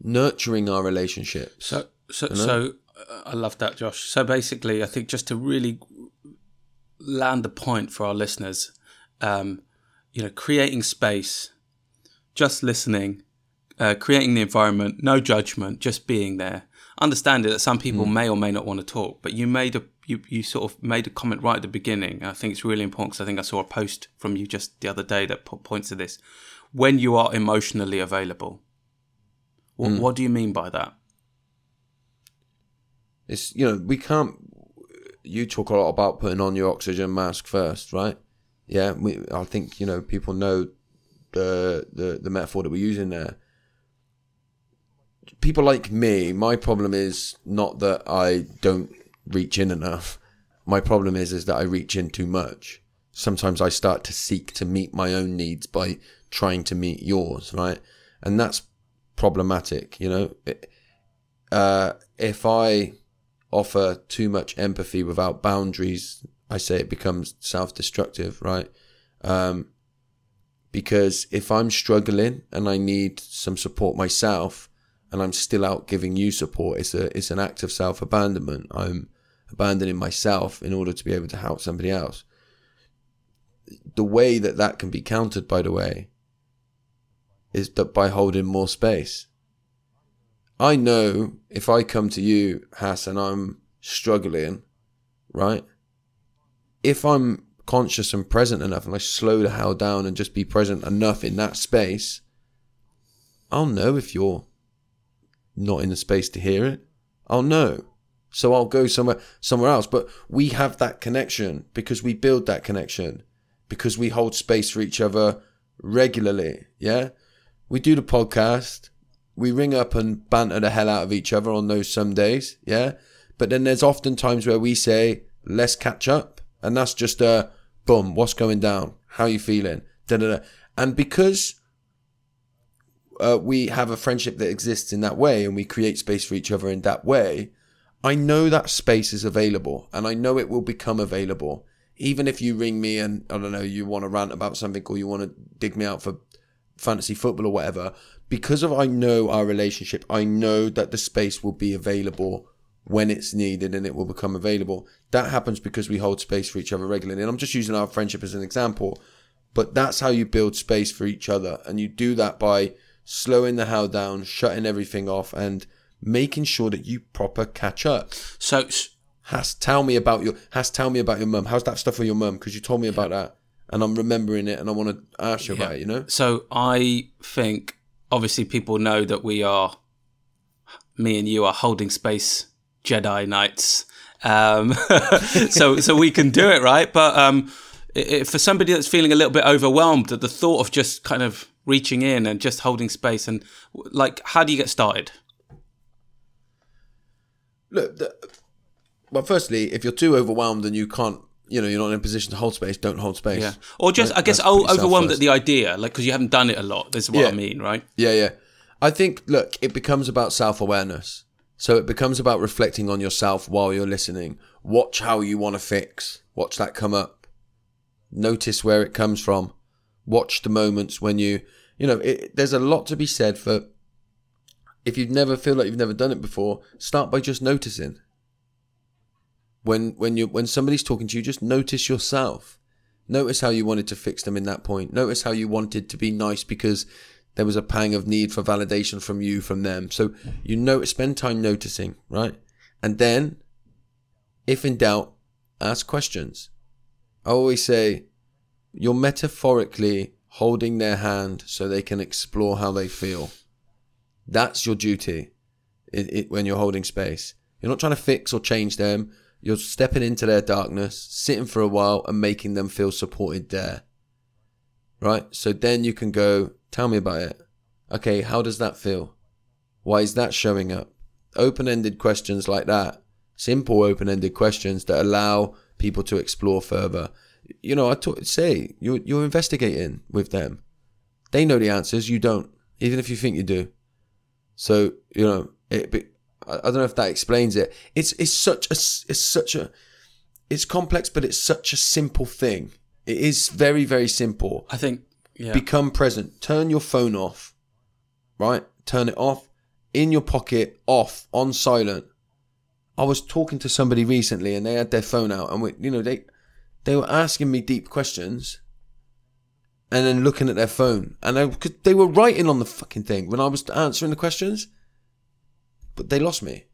nurturing our relationships. So, so, you know? so uh, I love that, Josh. So basically, I think just to really land the point for our listeners, um, you know, creating space, just listening, uh, creating the environment, no judgment, just being there. Understanding that some people mm. may or may not want to talk, but you made a you, you sort of made a comment right at the beginning. I think it's really important because I think I saw a post from you just the other day that points to this. When you are emotionally available, what, mm. what do you mean by that? It's you know we can't. You talk a lot about putting on your oxygen mask first, right? Yeah, we, I think you know people know the the the metaphor that we're using there. People like me, my problem is not that I don't reach in enough. My problem is is that I reach in too much. Sometimes I start to seek to meet my own needs by trying to meet yours, right? And that's problematic. You know, uh, if I offer too much empathy without boundaries, I say it becomes self-destructive, right? Um, because if I'm struggling and I need some support myself, and I'm still out giving you support, it's a it's an act of self-abandonment. I'm abandoning myself in order to be able to help somebody else. The way that that can be countered, by the way, is that by holding more space. I know if I come to you, Hass, and I'm struggling, right? If I'm conscious and present enough and I slow the hell down and just be present enough in that space, I'll know if you're not in the space to hear it. I'll know. So I'll go somewhere somewhere else. But we have that connection because we build that connection because we hold space for each other regularly. Yeah we do the podcast, we ring up and banter the hell out of each other on those some days, yeah. But then there's often times where we say, let's catch up. And that's just a boom, what's going down? How you feeling? Da-da-da. And because uh, we have a friendship that exists in that way and we create space for each other in that way, I know that space is available and I know it will become available. Even if you ring me and I don't know, you want to rant about something or you want to dig me out for fantasy football or whatever, because of I know our relationship, I know that the space will be available when it's needed and it will become available. That happens because we hold space for each other regularly. And I'm just using our friendship as an example, but that's how you build space for each other. And you do that by slowing the hell down, shutting everything off, and making sure that you proper catch up. So, Has tell me about your Has tell me about your mum. How's that stuff with your mum? Because you told me about that and I'm remembering it and I want to ask you yeah. about it, you know? So I think obviously people know that we are, me and you are holding space Jedi Knights. Um, so, so we can do it, right? But um, it, for somebody that's feeling a little bit overwhelmed at the thought of just kind of reaching in and just holding space and like, how do you get started? Look, the, well, firstly, if you're too overwhelmed and you can't you know you're not in a position to hold space, don't hold space. Yeah, or just? I guess o- overwhelmed at the idea, like because you haven't done it a lot. This is what yeah. I mean, right? Yeah, yeah. I think look, it becomes about self awareness. So it becomes about reflecting on yourself while you're listening. Watch how you want to fix. Watch that come up. Notice where it comes from. Watch the moments when you, you know, it, there's a lot to be said for if you've never feel like you've never done it before, start by just noticing. When when you when somebody's talking to you, just notice yourself. Notice how you wanted to fix them in that point. Notice how you wanted to be nice because there was a pang of need for validation from you, from them. So you know, spend time noticing, right? And then, if in doubt, ask questions. I always say, you're metaphorically holding their hand so they can explore how they feel. That's your duty it, it, when you're holding space. You're not trying to fix or change them. You're stepping into their darkness, sitting for a while, and making them feel supported there. Right? So then you can go, tell me about it. Okay, how does that feel? Why is that showing up? Open ended questions like that, simple open ended questions that allow people to explore further. You know, I say you're, you're investigating with them. They know the answers, you don't, even if you think you do. So you know, it, I don't know if that explains it. It's it's such a it's such a it's complex, but it's such a simple thing. It is very very simple. I think yeah. Become present. Turn your phone off. Right? Turn it off in your pocket, off on silent. I was talking to somebody recently, and they had their phone out, and we, you know they they were asking me deep questions, and then looking at their phone, and they, they were writing on the fucking thing when I was answering the questions but they lost me.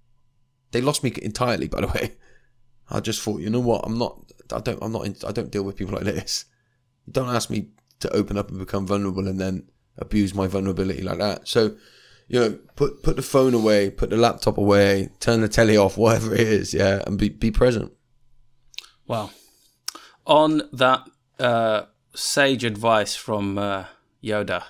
They lost me entirely. By the way, I just thought, you know what? I'm not. I don't. I'm not. In, I don't deal with people like this. Don't ask me to open up and become vulnerable and then abuse my vulnerability like that. So, you know, put put the phone away, put the laptop away, turn the telly off, whatever it is, yeah, and be be present. Well, on that uh, sage advice from uh, Yoda,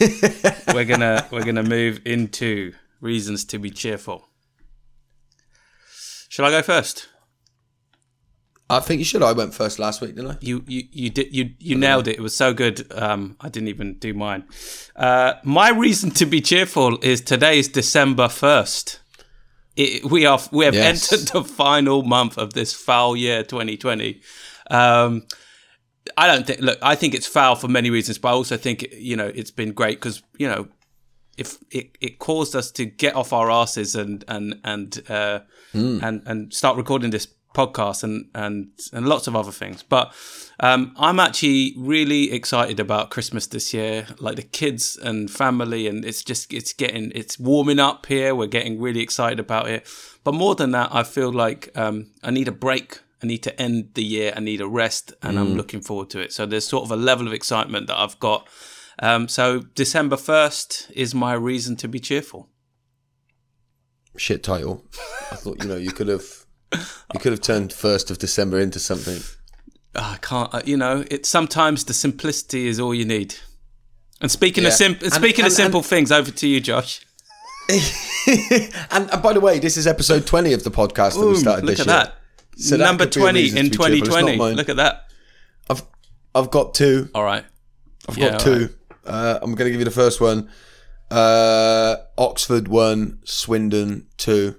we're gonna we're gonna move into reasons to be cheerful. Shall I go first? I think you should. I went first last week, didn't I? You you you did you you nailed it. It was so good. Um, I didn't even do mine. Uh, my reason to be cheerful is today is December first. we are we have yes. entered the final month of this foul year, 2020. Um, I don't think. Look, I think it's foul for many reasons, but I also think you know it's been great because you know if it, it caused us to get off our asses and and and uh, mm. and and start recording this podcast and and and lots of other things. But um, I'm actually really excited about Christmas this year. Like the kids and family, and it's just it's getting it's warming up here. We're getting really excited about it. But more than that, I feel like um, I need a break. I need to end the year. I need a rest, and mm. I'm looking forward to it. So there's sort of a level of excitement that I've got um, so December 1st is my reason to be cheerful. Shit title. I thought, you know, you could have you could have turned 1st of December into something. I can't, uh, you know, it sometimes the simplicity is all you need. And speaking yeah. of sim- and, speaking and, of simple and, things, over to you, Josh. and, by the way, this is episode 20 of the podcast that we started look this at year. That. So Number 20 in 2020. Look at that. I've I've got two. All right. I've yeah, got two. Right. Uh, I'm going to give you the first one. Uh, Oxford one, Swindon two.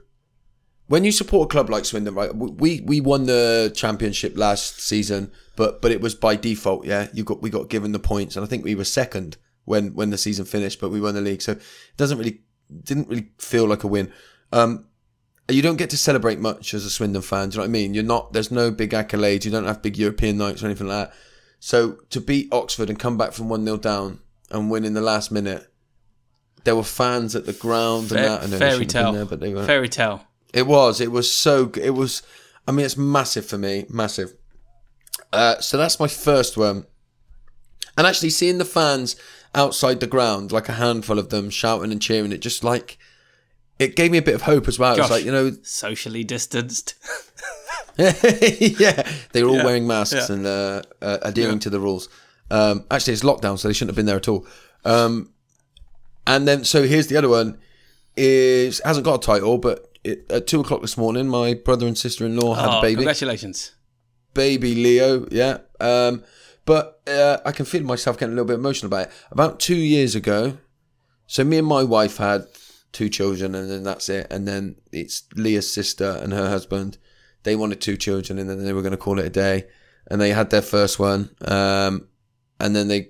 When you support a club like Swindon, right? We we won the championship last season, but but it was by default. Yeah, you got we got given the points, and I think we were second when when the season finished, but we won the league, so it doesn't really didn't really feel like a win. Um, you don't get to celebrate much as a Swindon fan. Do you know what I mean? You're not. There's no big accolades. You don't have big European nights or anything like that. So to beat Oxford and come back from one 0 down and win in the last minute. There were fans at the ground and that. Fairy tale, there, but they were fairy tale. It was. It was so. It was. I mean, it's massive for me. Massive. Uh, so that's my first one. And actually, seeing the fans outside the ground, like a handful of them shouting and cheering, it just like it gave me a bit of hope as well. Josh, it's like you know, socially distanced. yeah, they were all yeah, wearing masks yeah. and uh, uh, adhering yeah. to the rules. Um, actually, it's lockdown, so they shouldn't have been there at all. Um, and then, so here's the other one: is hasn't got a title, but it, at two o'clock this morning, my brother and sister-in-law had oh, a baby. Congratulations, baby Leo. Yeah, um, but uh, I can feel myself getting a little bit emotional about it. About two years ago, so me and my wife had two children, and then that's it. And then it's Leah's sister and her husband. They wanted two children, and then they were going to call it a day. and they had their first one. Um, and then they,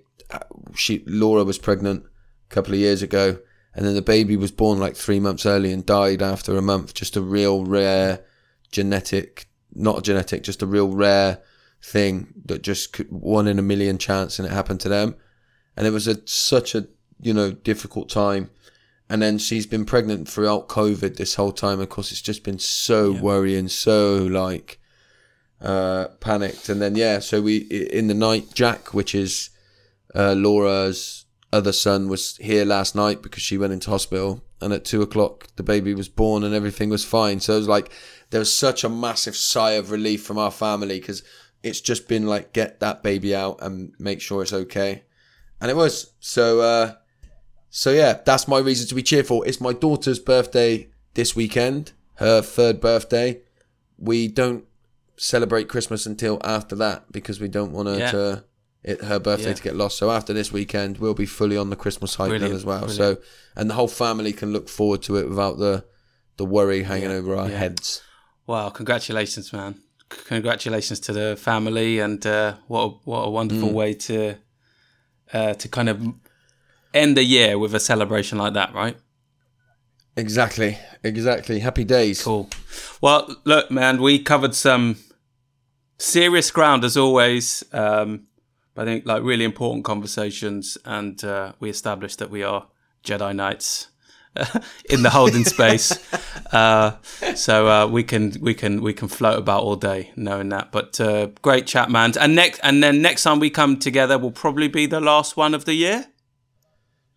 she Laura was pregnant a couple of years ago, and then the baby was born like three months early and died after a month. Just a real rare genetic, not genetic, just a real rare thing that just could, one in a million chance, and it happened to them. And it was a such a you know difficult time. And then she's been pregnant throughout COVID this whole time. Of course, it's just been so Yeah. worrying, so like uh, panicked. And then yeah, so we in the night, Jack, which is uh, Laura's other son, was here last night because she went into hospital. And at two o'clock, the baby was born and everything was fine. So it was like there was such a massive sigh of relief from our family because it's just been like get that baby out and make sure it's okay. And it was so. Uh, so yeah, that's my reason to be cheerful. It's my daughter's birthday this weekend, her third birthday. We don't celebrate Christmas until after that because we don't want her Yeah. to it, her birthday Yeah. to get lost. So after this weekend, we'll be fully on the Christmas hype then as well. brilliant. So and the whole family can look forward to it without the the worry hanging over our yeah. heads. Wow, congratulations, man. Congratulations to the family, and uh, what a, what a wonderful way to uh, to kind of end the year with a celebration like that, right? Exactly, exactly. Happy days. Cool. Well, look, man, we covered some serious ground as always. Um, but I think like really important conversations, and uh, we established that we are Jedi Knights in the holding space. Uh, so uh, we can we can we can float about all day knowing that. But uh, great chat, man. And next and then next time we come together will probably be the last one of the year.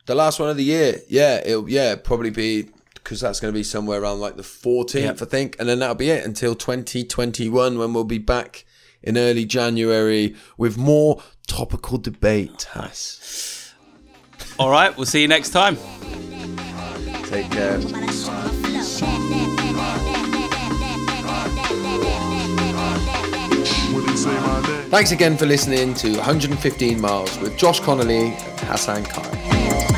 The last one of the year, yeah, it'll yeah probably be because that's going to be somewhere around like the fourteenth, Yep. I think, and then that'll be it until twenty twenty one when we'll be back in early January with more topical debate. Nice. All right, we'll see you next time. Take care. Thanks again for listening to 115 Miles with Josh Connolly and Hassan Khan.